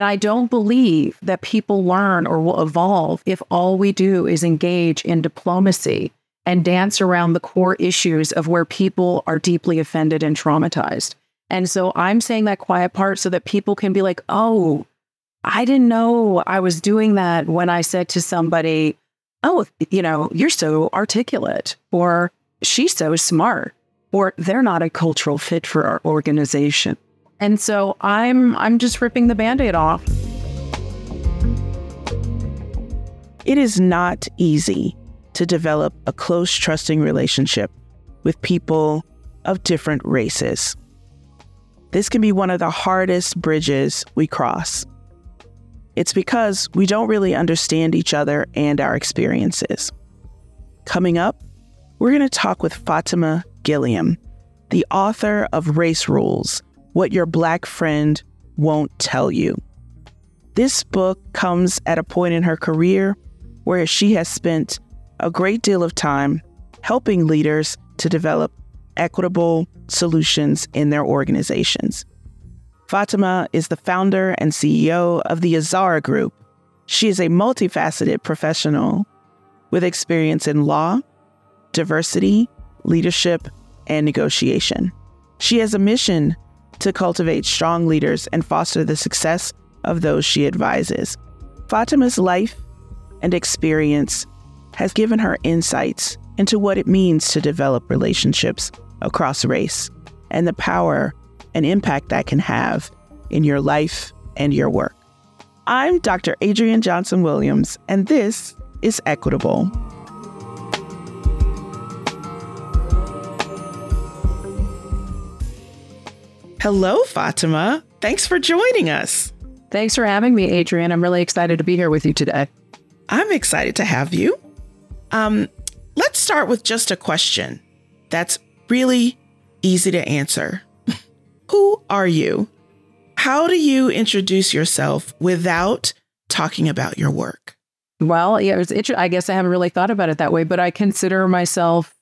I don't believe that people learn or will evolve if all we do is engage in diplomacy and dance around the core issues of where people are deeply offended and traumatized. And so I'm saying that quiet part so that people can be like, oh, I didn't know I was doing that when I said to somebody, oh, you know, you're so articulate, or she's so smart, or they're not a cultural fit for our organization. And so I'm I'm just ripping the band-aid off. It is not easy to develop a close trusting relationship with people of different races. This can be one of the hardest bridges we cross. It's because we don't really understand each other and our experiences. Coming up, we're going to talk with Fatimah Gilliam, the author of Race Rules What Your Black Friend Won't Tell You. This book comes at a point in her career where she has spent a great deal of time helping leaders to develop equitable solutions in their organizations. Fatimah is the founder and CEO of the Azara Group. She is a multifaceted professional with experience in law, diversity, leadership, and negotiation. She has a mission to cultivate strong leaders and foster the success of those she advises. Fatimah's life and experience has given her insights into what it means to develop relationships across race and the power and impact that can have in your life and your work. I'm Dr. Adriane Johnson Williams, and this is Equitable. Hello, Fatimah. Thanks for joining us. Thanks for having me, Adriane. I'm really excited to be here with you today. I'm excited to have you. Um, let's start with just a question that's really easy to answer. Who are you? How do you introduce yourself without talking about your work? Well, yeah, it's inter- I guess I haven't really thought about it that way, but I consider myself,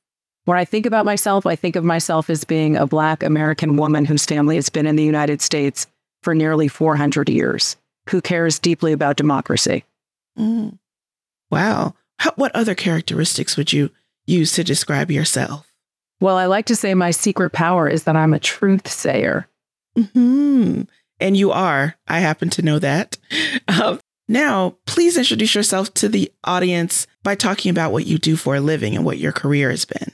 when I think about myself, I think of myself as being a Black American woman whose family has been in the United States for nearly 400 years, who cares deeply about democracy. Mm. Wow. How, what other characteristics would you use to describe yourself? Well, I like to say my secret power is that I'm a truth sayer. Hmm. And you are. I happen to know that. Uh, now, please introduce yourself to the audience by talking about what you do for a living and what your career has been.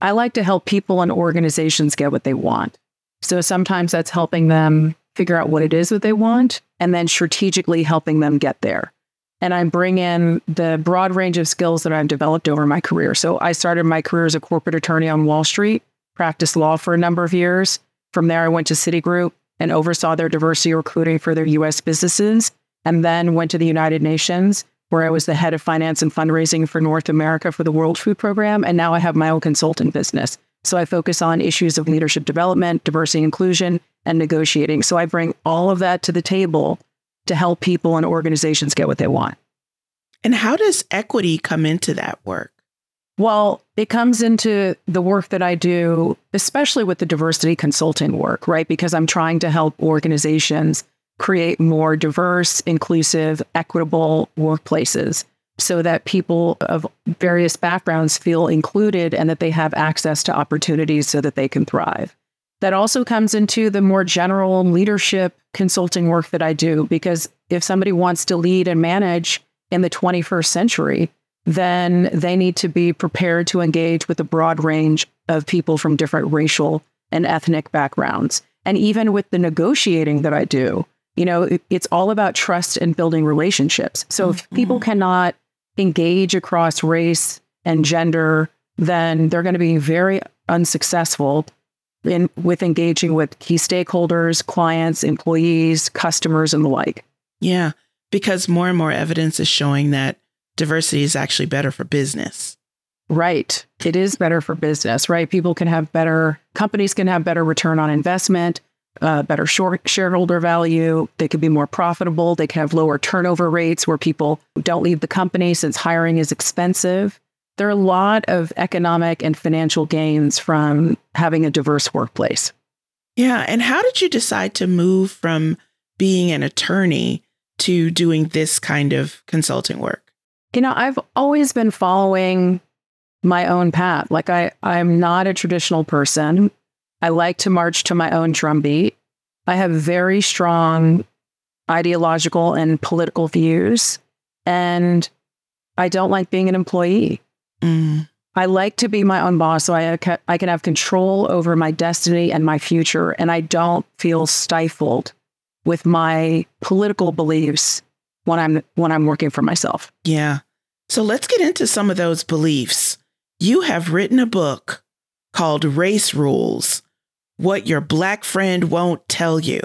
I like to help people and organizations get what they want. So sometimes that's helping them figure out what it is that they want and then strategically helping them get there and I bring in the broad range of skills that I've developed over my career. So I started my career as a corporate attorney on Wall Street, practiced law for a number of years. From there, I went to Citigroup and oversaw their diversity recruiting for their US businesses, and then went to the United Nations, where I was the head of finance and fundraising for North America for the World Food Program. And now I have my own consulting business. So I focus on issues of leadership development, diversity inclusion, and negotiating. So I bring all of that to the table to help people and organizations get what they want. And how does equity come into that work? Well, it comes into the work that I do, especially with the diversity consulting work, right? Because I'm trying to help organizations create more diverse, inclusive, equitable workplaces so that people of various backgrounds feel included and that they have access to opportunities so that they can thrive. That also comes into the more general leadership consulting work that I do, because if somebody wants to lead and manage in the 21st century, then they need to be prepared to engage with a broad range of people from different racial and ethnic backgrounds. And even with the negotiating that I do, you know, it's all about trust and building relationships. So if people mm-hmm. cannot engage across race and gender, then they're going to be very unsuccessful in with engaging with key stakeholders, clients, employees, customers, and the like. Yeah, because more and more evidence is showing that diversity is actually better for business. Right. It is better for business, right? People can have better, companies can have better return on investment, uh, better short shareholder value. They could be more profitable. They can have lower turnover rates where people don't leave the company since hiring is expensive there are a lot of economic and financial gains from having a diverse workplace. Yeah. And how did you decide to move from being an attorney to doing this kind of consulting work? You know, I've always been following my own path. Like I, I'm not a traditional person. I like to march to my own drumbeat. I have very strong ideological and political views, and I don't like being an employee. Mm. I like to be my own boss so I, I can have control over my destiny and my future. And I don't feel stifled with my political beliefs when I'm when I'm working for myself. Yeah. So let's get into some of those beliefs. You have written a book called Race Rules: What Your Black Friend Won't Tell You.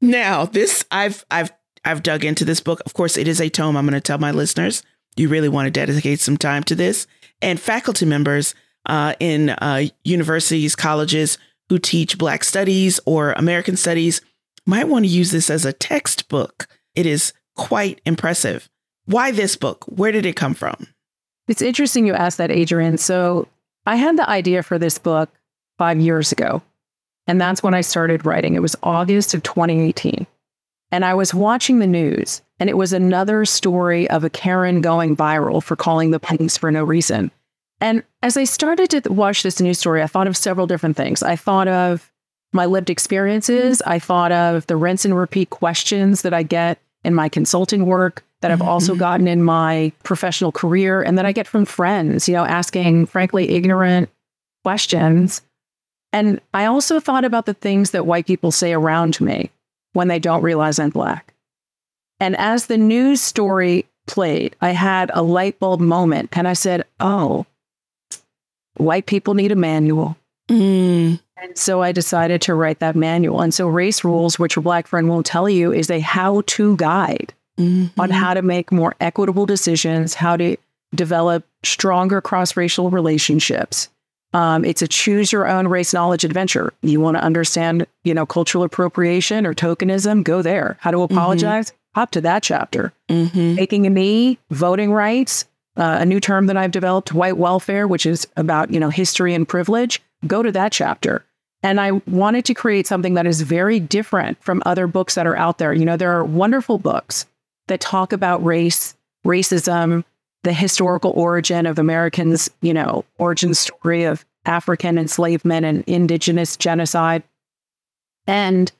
Now, this I've I've I've dug into this book. Of course, it is a tome. I'm going to tell my listeners you really want to dedicate some time to this and faculty members uh, in uh, universities, colleges who teach Black studies or American studies might want to use this as a textbook. It is quite impressive. Why this book? Where did it come from? It's interesting you asked that, Adriane. So I had the idea for this book five years ago, and that's when I started writing. It was August of 2018. And I was watching the news, and it was another story of a Karen going viral for calling the police for no reason. And as I started to watch this news story, I thought of several different things. I thought of my lived experiences. I thought of the rinse and repeat questions that I get in my consulting work that I've mm-hmm. also gotten in my professional career and that I get from friends, you know, asking frankly ignorant questions. And I also thought about the things that white people say around me when they don't realize I'm Black. And as the news story played, I had a light bulb moment and I said, oh, white people need a manual. Mm. And so I decided to write that manual. And so Race Rules, which your Black friend won't tell you, is a how to guide mm-hmm. on how to make more equitable decisions, how to develop stronger cross racial relationships, um, it's a choose your own race knowledge adventure. You want to understand, you know, cultural appropriation or tokenism? Go there. How to mm-hmm. apologize? Mm-hmm. Hop to that chapter. Mm-hmm. Making a knee, voting rights, uh, a new term that I've developed, white welfare, which is about you know history and privilege. Go to that chapter. And I wanted to create something that is very different from other books that are out there. You know, there are wonderful books that talk about race, racism, the historical origin of Americans, you know, origin story of African enslavement and indigenous genocide. And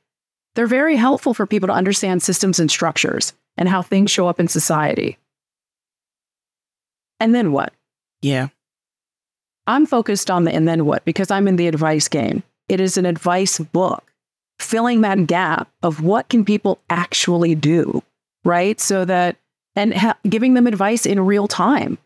they're very helpful for people to understand systems and structures and how things show up in society. And then what? Yeah. I'm focused on the and then what because I'm in the advice game. It is an advice book filling that gap of what can people actually do, right? So that and ha- giving them advice in real time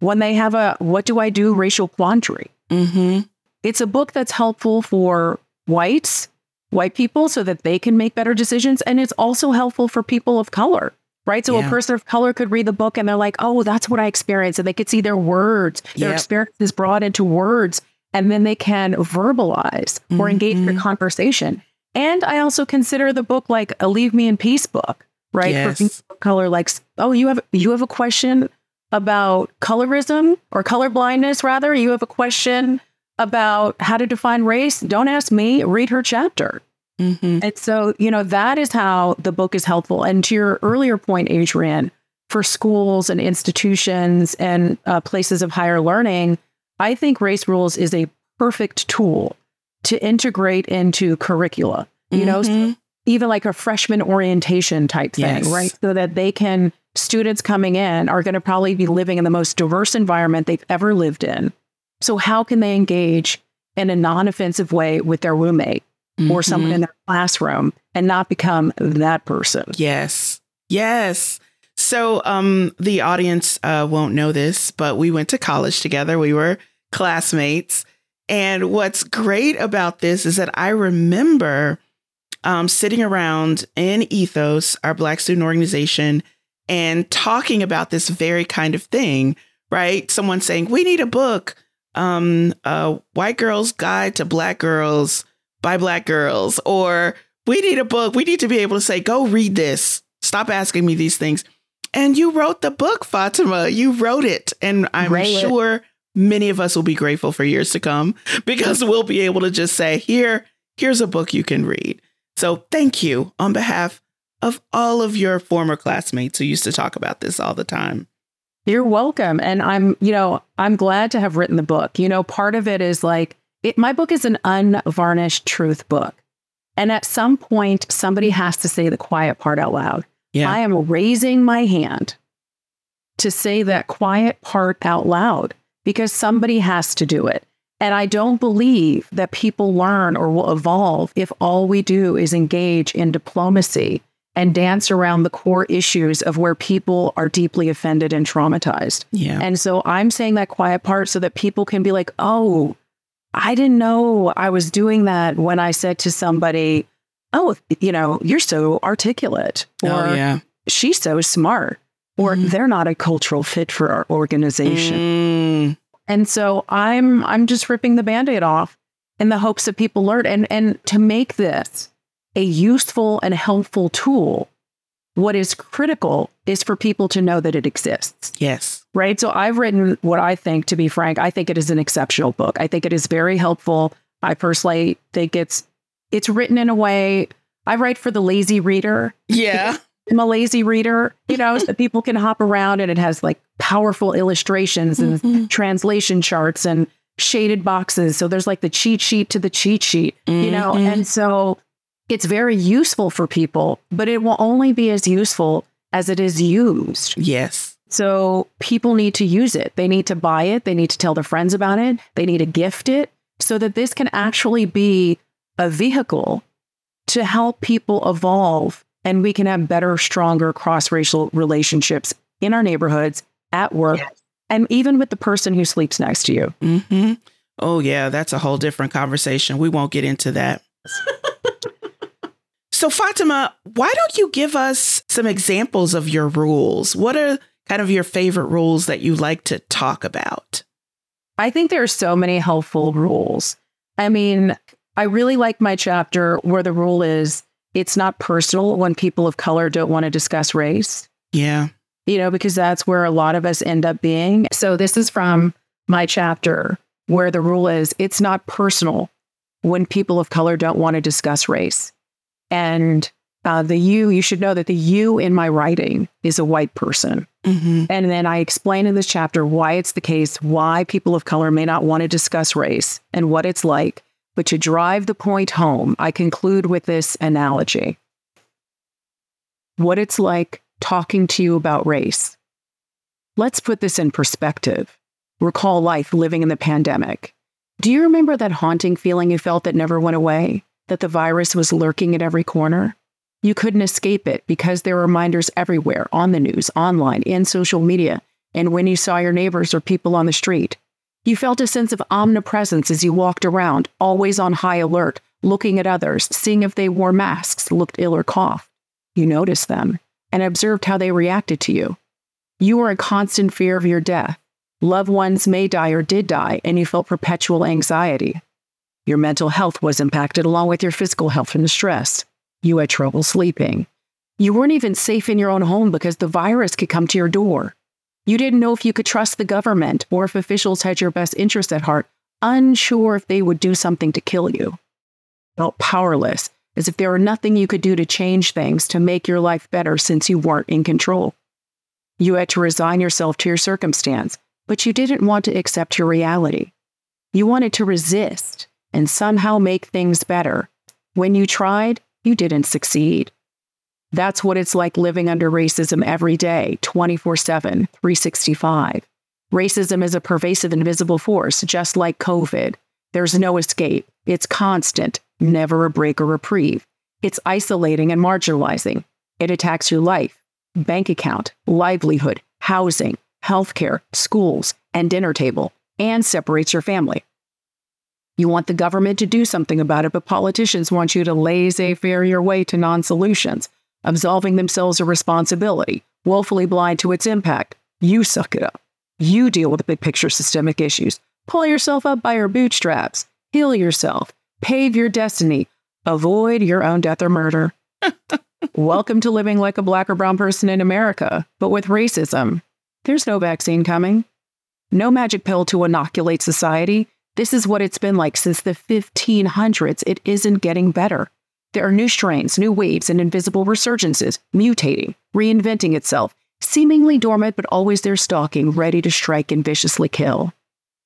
when they have a what do I do racial quandary. Mm-hmm. It's a book that's helpful for whites, white people, so that they can make better decisions. And it's also helpful for people of color, right? So yeah. a person of color could read the book and they're like, oh, that's what I experienced. And they could see their words, their yep. experiences brought into words. And then they can verbalize mm-hmm. or engage in conversation. And I also consider the book like a leave me in peace book right? Yes. For people of color, like, oh, you have you have a question about colorism or color blindness, rather. You have a question about how to define race. Don't ask me. Read her chapter. Mm-hmm. And so, you know, that is how the book is helpful. And to your earlier point, Adriane, for schools and institutions and uh, places of higher learning, I think Race Rules is a perfect tool to integrate into curricula. You mm-hmm. know, even like a freshman orientation type thing, yes. right? So that they can, students coming in are going to probably be living in the most diverse environment they've ever lived in. So, how can they engage in a non offensive way with their roommate mm-hmm. or someone in their classroom and not become that person? Yes. Yes. So, um, the audience uh, won't know this, but we went to college together. We were classmates. And what's great about this is that I remember um, sitting around in Ethos, our Black student organization, and talking about this very kind of thing, right? Someone saying, We need a book, um, a White Girl's Guide to Black Girls by Black Girls, or we need a book. We need to be able to say, Go read this. Stop asking me these things. And you wrote the book, Fatimah. You wrote it. And I'm sure it. many of us will be grateful for years to come because we'll be able to just say, Here, here's a book you can read. So thank you on behalf of all of your former classmates who used to talk about this all the time. You're welcome. And I'm, you know, I'm glad to have written the book. You know, part of it is like, it, my book is an unvarnished truth book. And at some point, somebody has to say the quiet part out loud. Yeah. I am raising my hand to say that quiet part out loud because somebody has to do it. And I don't believe that people learn or will evolve if all we do is engage in diplomacy and dance around the core issues of where people are deeply offended and traumatized. Yeah. And so I'm saying that quiet part so that people can be like, oh, I didn't know I was doing that when I said to somebody, oh, you know, you're so articulate. Oh, or oh, yeah. she's so smart. Or mm. they're not a cultural fit for our organization. Mm. And so I'm I'm just ripping the band-aid off in the hopes that people learn and and to make this a useful and helpful tool, what is critical is for people to know that it exists. Yes. Right. So I've written what I think, to be frank, I think it is an exceptional book. I think it is very helpful. I personally think it's it's written in a way I write for the lazy reader. Yeah. I'm a lazy reader, you know, so people can hop around and it has like powerful illustrations and mm-hmm. translation charts and shaded boxes. So there's like the cheat sheet to the cheat sheet, mm-hmm. you know, mm-hmm. and so it's very useful for people, but it will only be as useful as it is used. Yes. So people need to use it. They need to buy it. They need to tell their friends about it. They need to gift it so that this can actually be a vehicle to help people evolve and we can have better, stronger cross racial relationships in our neighborhoods, at work, yes. and even with the person who sleeps next to you. Mm-hmm. Oh, yeah, that's a whole different conversation. We won't get into that. so, Fatimah, why don't you give us some examples of your rules? What are kind of your favorite rules that you like to talk about? I think there are so many helpful rules. I mean, I really like my chapter where the rule is it's not personal when people of color don't want to discuss race. Yeah. You know, because that's where a lot of us end up being. So this is from my chapter where the rule is it's not personal when people of color don't want to discuss race. And uh, the you, you should know that the you in my writing is a white person. Mm-hmm. And then I explain in this chapter why it's the case, why people of color may not want to discuss race and what it's like but to drive the point home, I conclude with this analogy what it's like talking to you about race. Let's put this in perspective. Recall life living in the pandemic. Do you remember that haunting feeling you felt that never went away? That the virus was lurking at every corner? You couldn't escape it because there were reminders everywhere on the news, online, in social media, and when you saw your neighbors or people on the street. You felt a sense of omnipresence as you walked around, always on high alert, looking at others, seeing if they wore masks, looked ill, or coughed. You noticed them and observed how they reacted to you. You were in constant fear of your death. Loved ones may die or did die, and you felt perpetual anxiety. Your mental health was impacted along with your physical health and stress. You had trouble sleeping. You weren't even safe in your own home because the virus could come to your door. You didn't know if you could trust the government or if officials had your best interest at heart, unsure if they would do something to kill you. Felt powerless, as if there were nothing you could do to change things to make your life better since you weren't in control. You had to resign yourself to your circumstance, but you didn't want to accept your reality. You wanted to resist and somehow make things better. When you tried, you didn't succeed. That's what it's like living under racism every day, 24 7, 365. Racism is a pervasive invisible force, just like COVID. There's no escape. It's constant, never a break or reprieve. It's isolating and marginalizing. It attacks your life, bank account, livelihood, housing, healthcare, schools, and dinner table, and separates your family. You want the government to do something about it, but politicians want you to laissez faire your way to non solutions absolving themselves of responsibility, woefully blind to its impact. You suck it up. You deal with the big picture systemic issues. Pull yourself up by your bootstraps. Heal yourself. Pave your destiny. Avoid your own death or murder. Welcome to living like a black or brown person in America, but with racism. There's no vaccine coming. No magic pill to inoculate society. This is what it's been like since the 1500s. It isn't getting better. There are new strains, new waves, and invisible resurgences, mutating, reinventing itself, seemingly dormant but always there stalking, ready to strike and viciously kill.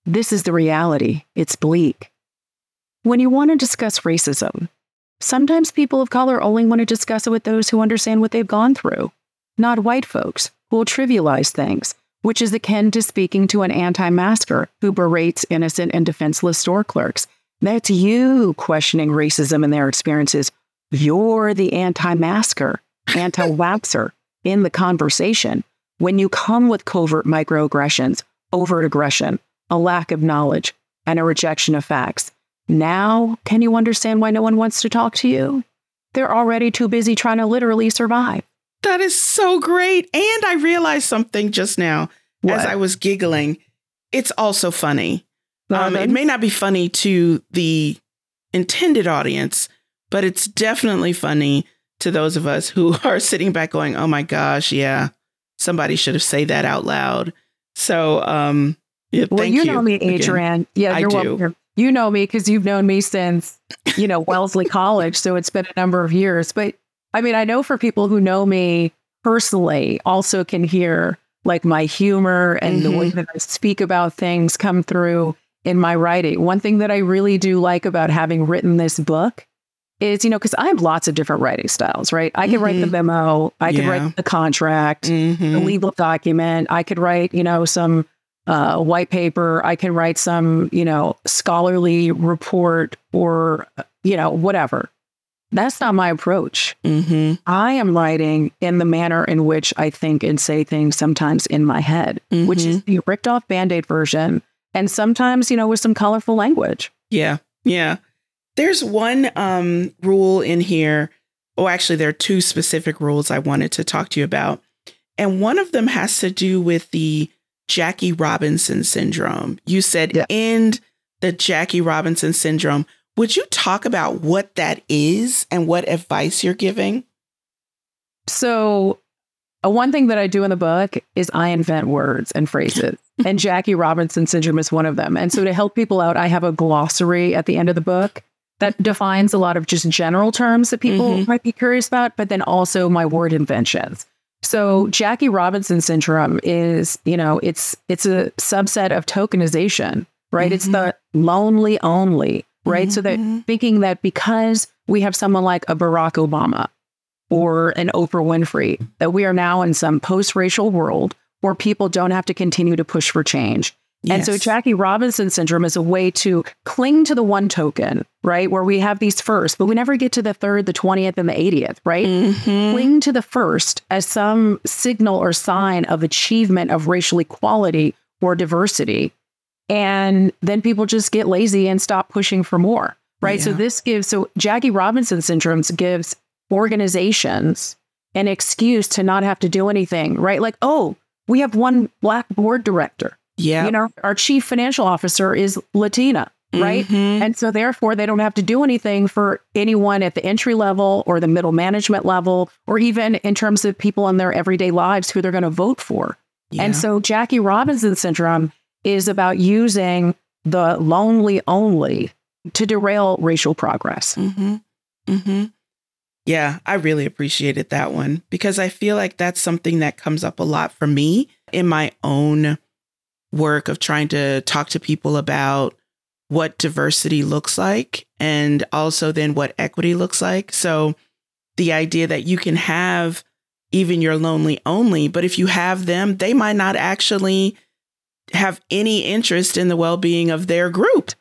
This is the reality. It's bleak. When you want to discuss racism, sometimes people of color only want to discuss it with those who understand what they've gone through, not white folks who will trivialize things, which is akin to speaking to an anti masker who berates innocent and defenseless store clerks. That's you questioning racism and their experiences. You're the anti masker, anti waxer in the conversation. When you come with covert microaggressions, overt aggression, a lack of knowledge, and a rejection of facts, now, can you understand why no one wants to talk to you? They're already too busy trying to literally survive. That is so great. And I realized something just now what? as I was giggling. It's also funny. Um, it may not be funny to the intended audience, but it's definitely funny to those of us who are sitting back going, oh my gosh, yeah, somebody should have said that out loud. So, um, yeah, well, you, you, know me, Adriane. Again. Yeah, you're welcome. You know me because you've known me since, you know, Wellesley College. So it's been a number of years. But I mean, I know for people who know me personally, also can hear like my humor and mm-hmm. the way that I speak about things come through in my writing. One thing that I really do like about having written this book is, you know, because I have lots of different writing styles, right? I could mm-hmm. write the mm-hmm. memo, I yeah. could write the contract, mm-hmm. the legal document, I could write, you know, some uh, white paper. I can write some, you know, scholarly report or, you know, whatever. That's not my approach. Mm-hmm. I am writing in the manner in which I think and say things sometimes in my head, which is mm-hmm. the ripped off band aid version. And sometimes, you know, with some colorful language. Yeah. Yeah. There's one um, rule in here. Oh, actually, there are two specific rules I wanted to talk to you about. And one of them has to do with the Jackie Robinson syndrome. You said yeah. end the Jackie Robinson syndrome. Would you talk about what that is and what advice you're giving? So, uh, one thing that I do in the book is I invent words and phrases, and Jackie Robinson syndrome is one of them. And so, to help people out, I have a glossary at the end of the book that defines a lot of just general terms that people mm-hmm. might be curious about, but then also my word inventions. So Jackie Robinson syndrome is, you know, it's it's a subset of tokenization, right? Mm-hmm. It's the lonely only, right? Mm-hmm. So that mm-hmm. thinking that because we have someone like a Barack Obama or an Oprah Winfrey, that we are now in some post-racial world where people don't have to continue to push for change. And so Jackie Robinson syndrome is a way to cling to the one token, right? Where we have these first, but we never get to the third, the 20th, and the 80th, right? Mm-hmm. Cling to the first as some signal or sign of achievement of racial equality or diversity. And then people just get lazy and stop pushing for more, right? Yeah. So this gives, so Jackie Robinson syndrome gives organizations an excuse to not have to do anything, right? Like, oh, we have one black board director yeah. You know, our chief financial officer is Latina, right? Mm-hmm. And so therefore they don't have to do anything for anyone at the entry level or the middle management level, or even in terms of people in their everyday lives who they're going to vote for. Yeah. And so Jackie Robinson syndrome is about using the lonely only to derail racial progress. Mm-hmm. Mm-hmm. Yeah, I really appreciated that one because I feel like that's something that comes up a lot for me in my own work of trying to talk to people about what diversity looks like and also then what equity looks like. So the idea that you can have even your lonely only, but if you have them, they might not actually have any interest in the well-being of their group.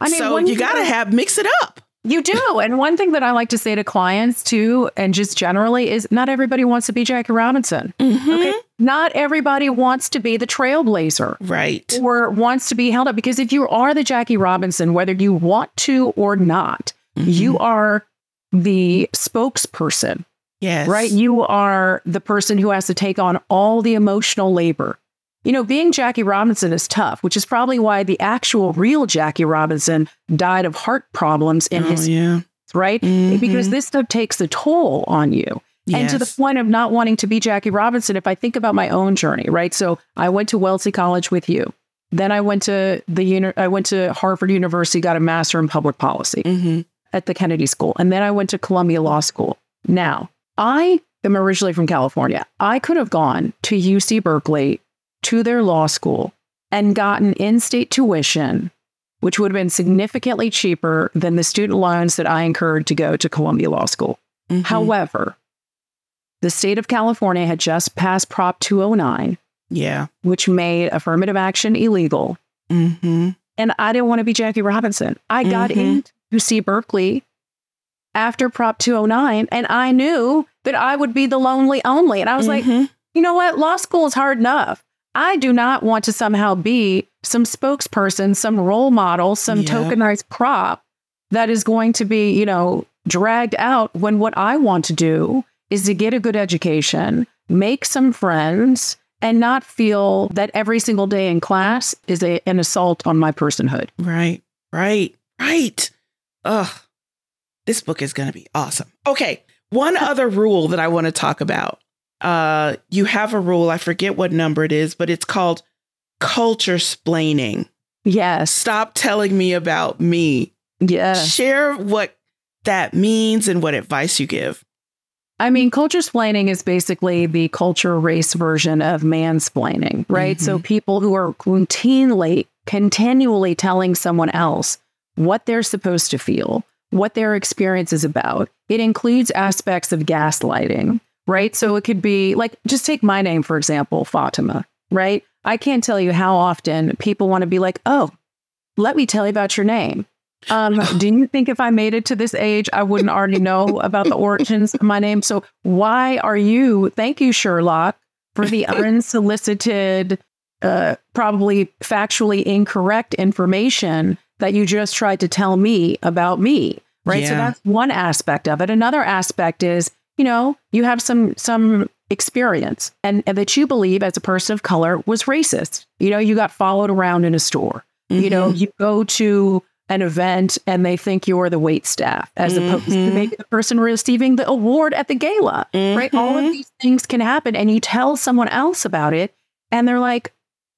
I mean, so you got to have mix it up. You do. And one thing that I like to say to clients too, and just generally, is not everybody wants to be Jackie Robinson. Mm-hmm. Okay. Not everybody wants to be the trailblazer. Right. Or wants to be held up. Because if you are the Jackie Robinson, whether you want to or not, mm-hmm. you are the spokesperson. Yes. Right. You are the person who has to take on all the emotional labor you know, being Jackie Robinson is tough, which is probably why the actual real Jackie Robinson died of heart problems in oh, his yeah. right? Mm-hmm. Because this stuff takes a toll on you. Yes. And to the point of not wanting to be Jackie Robinson, if I think about my own journey, right? So I went to Wellesley College with you. Then I went to the uni- I went to Harvard University, got a master in public policy. Mm-hmm. at the Kennedy School, and then I went to Columbia Law School. Now, I am originally from California. I could have gone to UC Berkeley to their law school and gotten in state tuition, which would have been significantly cheaper than the student loans that I incurred to go to Columbia Law School. Mhm. However, the state of California had just passed Prop 209, yeah. which made affirmative action illegal. Mm-hmm. And I didn't want to be Jackie Robinson. I got Mhm. into UC Berkeley after Prop 209, and I knew that I would be the lonely only. And I was like, Mhm. you know what? Law school is hard enough. I do not want to somehow be some spokesperson, some role model, some tokenized prop that is going to be, you know, dragged out when what I want to do is to get a good education, make some friends, and not feel that every single day in class is a, an assault on my personhood. Right, right, right. Ugh, this book is going to be awesome. Okay, one other rule that I want to talk about. Uh, you have a rule. I forget what number it is, but it's called culturesplaining. Yes. Stop telling me about me. Yes. Share what that means and what advice you give. I mean, culturesplaining is basically the culture race version of mansplaining, right? So people who are routinely, continually telling someone else what they're supposed to feel, what their experience is about. It includes aspects of gaslighting, right? So it could be like, just take my name, for example, Fatimah, right? I can't tell you how often people want to be like, oh, let me tell you about your name. Um, do you think if I made it to this age, I wouldn't already know about the origins of my name? So why are you? Thank you, Sherlock, for the unsolicited, uh, probably factually incorrect information that you just tried to tell me about me. Right. So that's one aspect of it. Another aspect is, you know, you have some some experience and, and that you believe as a person of color was racist. You know, you got followed around in a store. You know, Mhm. you go to an event and they think you're the wait staff as opposed to Mhm. maybe the person receiving the award at the gala, right? All of Mhm. these things can happen and you tell someone else about it and they're like,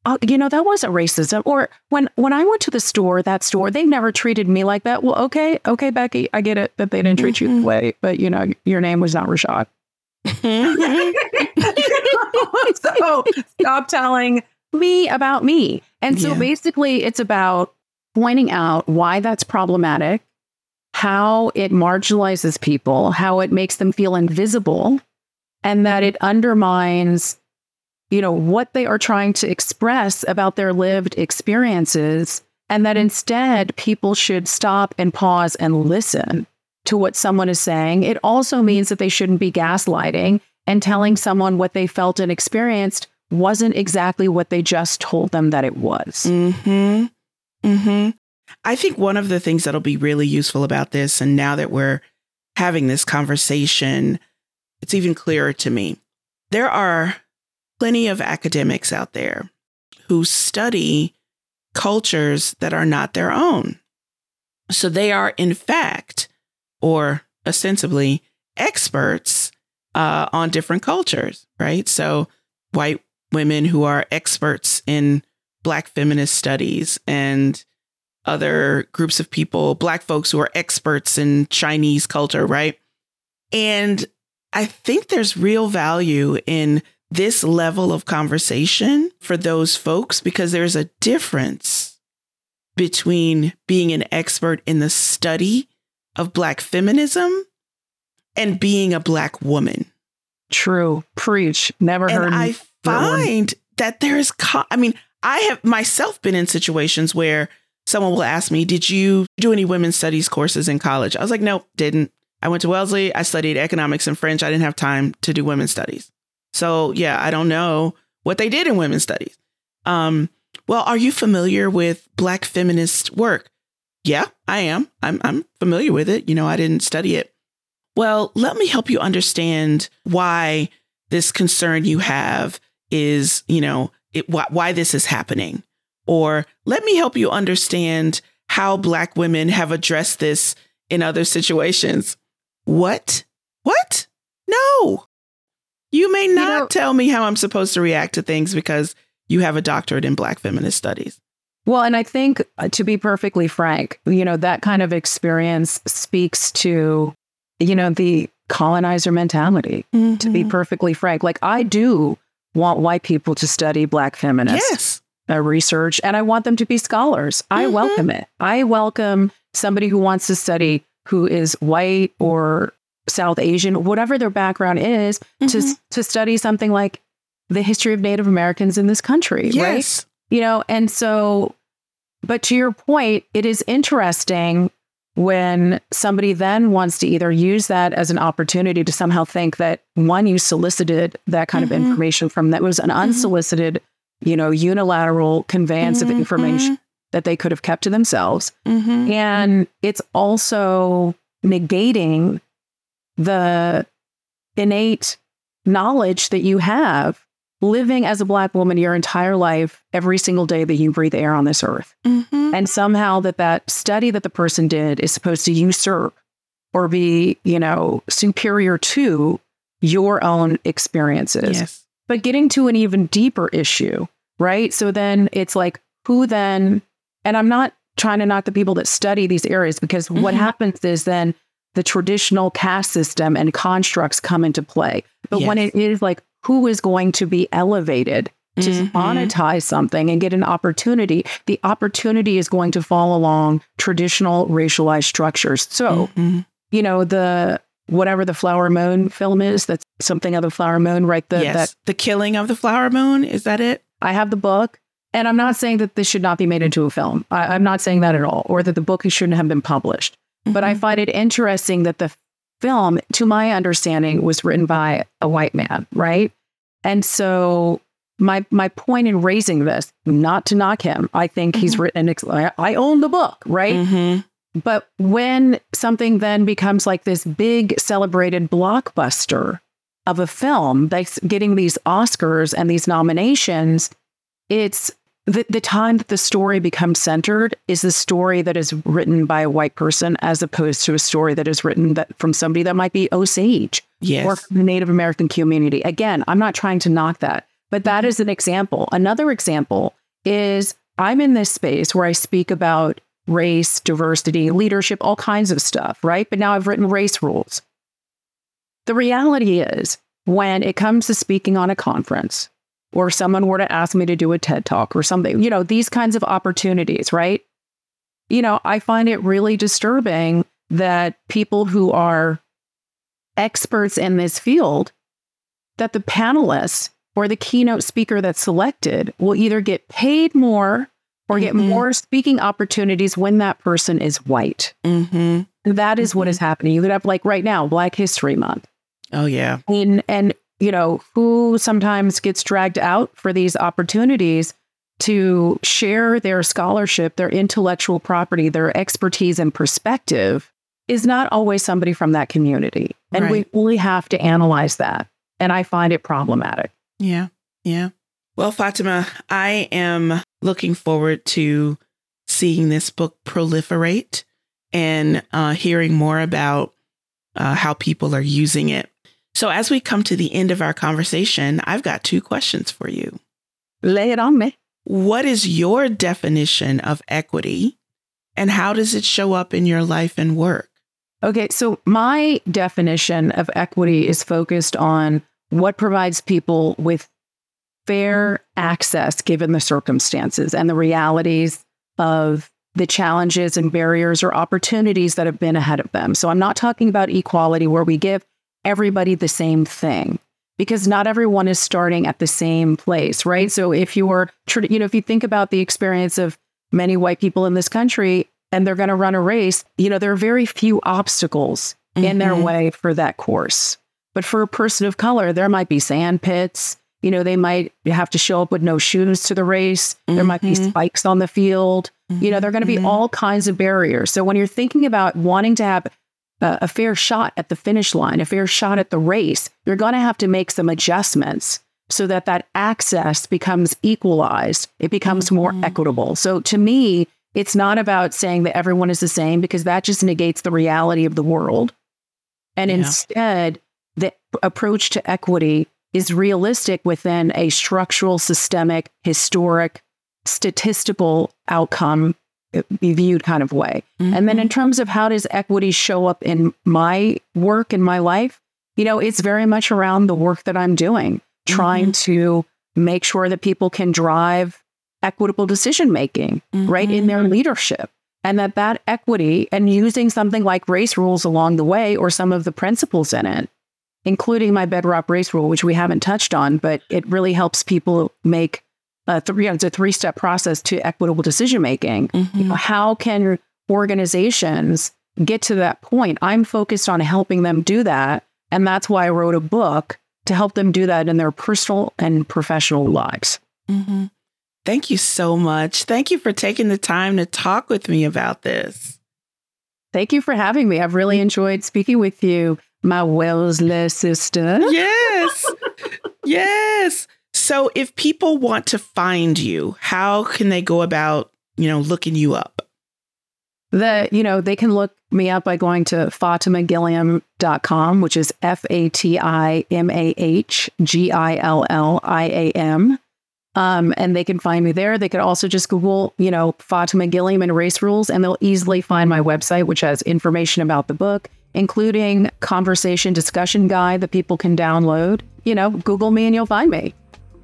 oh, you know, that wasn't racism. Or when, when I went to the store, that store, they never treated me like that. Well, okay, okay, Becky, I get it that they didn't treat you Mhm. that way, but you know, your name was not Rashad. Mhm. so stop telling me about me. And so Yeah. basically, it's about pointing out why that's problematic, how it marginalizes people, how it makes them feel invisible, and that it undermines you know what they are trying to express about their lived experiences and that instead people should stop and pause and listen to what someone is saying. It also means that they shouldn't be gaslighting and telling someone what they felt and experienced wasn't exactly what they just told them that it was. Hmm hmm I think one of the things that'll be really useful about this, and now that we're having this conversation, it's even clearer to me. There are plenty of academics out there who study cultures that are not their own. So they are, in fact, or ostensibly, experts uh, on different cultures, right? So white women who are experts in Black feminist studies and other groups of people, Black folks who are experts in Chinese culture, right? And I think there's real value in this level of conversation for those folks because there's a difference between being an expert in the study of Black feminism and being a Black woman. true preach never heard And I that find that there's, co- I mean, I have myself been in situations where someone will ask me, Did you do any women's studies courses in college? I was like, Nope, didn't. I went to Wellesley. I studied economics and French. I didn't have time to do women's studies. So, yeah, I don't know what they did in women's studies. Um, well, are you familiar with Black feminist work? Yeah, I am. I'm, I'm familiar with it. You know, I didn't study it. Well, let me help you understand why this concern you have is, you know, it, why, why this is happening. Or let me help you understand how Black women have addressed this in other situations. What? What? No. You may not know- tell me how I'm supposed to react to things because you have a doctorate in Black feminist studies. Well, and I think uh, to be perfectly frank, you know, that kind of experience speaks to, you know, the colonizer mentality, mm-hmm. to be mm-hmm. perfectly frank. Like, I do want white people to study Black feminists. Yes. Uh, research, and I want them to be scholars. Mm-hmm. I welcome it. I welcome somebody who wants to study who is white or South Asian, whatever their background is, mm-hmm. to to study something like the history of Native Americans in this country, yes. right? You know, and so, but to your point, it is interesting when somebody then wants to either use that as an opportunity to somehow think that one, you solicited that kind mm-hmm. of information from that was an mm-hmm. unsolicited, mm-hmm. you know, unilateral conveyance mm-hmm. of information that they could have kept to themselves. Mm-hmm. And it's also negating the innate knowledge that you have living as a Black woman your entire life, every single day that you breathe air on this earth. Mm-hmm. And somehow that that study that the person did is supposed to usurp or be, you know, superior to your own experiences. Yes. But getting to an even deeper issue, right? So then it's like, who then, and I'm not trying to knock the people that study these areas because mm-hmm. what happens is then the traditional caste system and constructs come into play. But yes. when it is like who is going to be elevated to mm-hmm. monetize something and get an opportunity, the opportunity is going to fall along traditional racialized structures. So, mm-hmm. you know, the whatever the flower moon film is, that's something of the flower moon, right? The yes. that the killing of the flower moon, is that it? I have the book. And I'm not saying that this should not be made into a film. I, am not saying that at all, or that the book shouldn't have been published. Mm-hmm. But I mm-hmm. find it interesting that the film, to my understanding, was written by a white man, right? And so my my point in raising this, not to knock him, I think mm-hmm. he's written. I own the book, right? Mm-hmm. But when something then becomes like this big celebrated blockbuster of a film that's getting these Oscars and these nominations, it's the, the time that the story becomes centered is the story that is written by a white person as opposed to a story that is written that from somebody that might be Osage yes. or the Native American community. Again, I'm not trying to knock that, but that mm-hmm. an example. Another example is I'm in this space where I speak about race, diversity, leadership, all kinds of stuff, right? But now I've written race rules. The reality is, when it comes to speaking on a conference, or someone were to ask me to do a TED talk or something, you know, these kinds of opportunities, right? You know, I find it really disturbing that people who are experts in this field, that the panelists or the keynote speaker that's selected will either get paid more or get mm-hmm. more speaking opportunities when that person is white. Mm-hmm. That is mm-hmm. what is happening. You could have, like, right now, Black History Month. Oh, yeah. And, and you know, who sometimes gets dragged out for these opportunities to share their scholarship, their intellectual property, their expertise and perspective is not always somebody from that community. And right. we really have to analyze that. And I find it problematic. Yeah. Yeah. Well, Fatimah, I am looking forward to seeing this book proliferate and uh, hearing more about uh, how people are using it so, as we come to the end of our conversation, I've got two questions for you. Lay it on me. What is your definition of equity and how does it show up in your life and work? Okay, so my definition of equity is focused on what provides people with fair access given the circumstances and the realities of the challenges and barriers or opportunities that have been ahead of them. So I'm not talking about equality where we give everybody the same thing because not everyone is starting at the same place, right? So if you're, you know, if you think about the experience of many white people in this country and they're going to run a race, you know, there are very few obstacles mm-hmm. in their mm-hmm. way for that course. But for a person of color, there might be sand pits. You know, they might have to show up with no shoes to the race. Mm-hmm. There might be mm-hmm. spikes on the field. You know, there are going to be mm-hmm. all kinds of barriers. So when you're thinking about wanting to have a fair shot at the finish line, a fair shot at the race, you're going to have to make some adjustments so that that access becomes equalized. It becomes mm-hmm. more equitable. So to me, it's not about saying that everyone is the same because that just negates the reality of the world. And yeah. instead, the approach to equity is realistic within a structural, systemic, historic statistical outcome be viewed kind of way. Mm-hmm. And then in terms of how does equity show up in my work in my life, you know, it's very much around the work that I'm doing, mm-hmm. trying to make sure that people can drive equitable decision making mm-hmm. right in their leadership and that that equity and using something like race rules along the way or some of the principles in it including my bedrock race rule which we haven't touched on but it really helps people make a three it's a three step process to equitable decision making mm-hmm. you know, how can organizations get to that point i'm focused on helping them do that and that's why i wrote a book to help them do that in their personal and professional lives mm-hmm. Thank you so much. Thank you for taking the time to talk with me about this. Thank you for having me. I've really enjoyed speaking with you, my Wellesley sister. Yes. yes. So if people want to find you, how can they go about, you know, looking you up? The, you know, they can look me up by going to fatimahgilliam.com, which is F A T I M A H G I L L I A M. Um, and they can find me there. They could also just Google, you know, Fatimah Gilliam and race rules, and they'll easily find my website, which has information about the book, including conversation discussion guide that people can download. You know, Google me and you'll find me.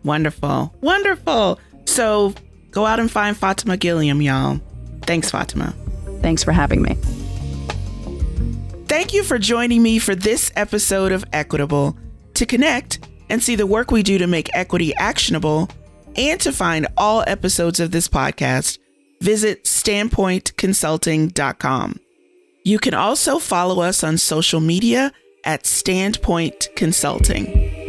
Wonderful. Wonderful. So go out and find Fatimah Gilliam, y'all. Thanks, Fatimah. Thanks for having me. Thank you for joining me for this episode of Equitable. To connect and see the work we do to make equity actionable, and to find all episodes of this podcast, visit standpointconsulting.com. You can also follow us on social media at Standpoint Consulting.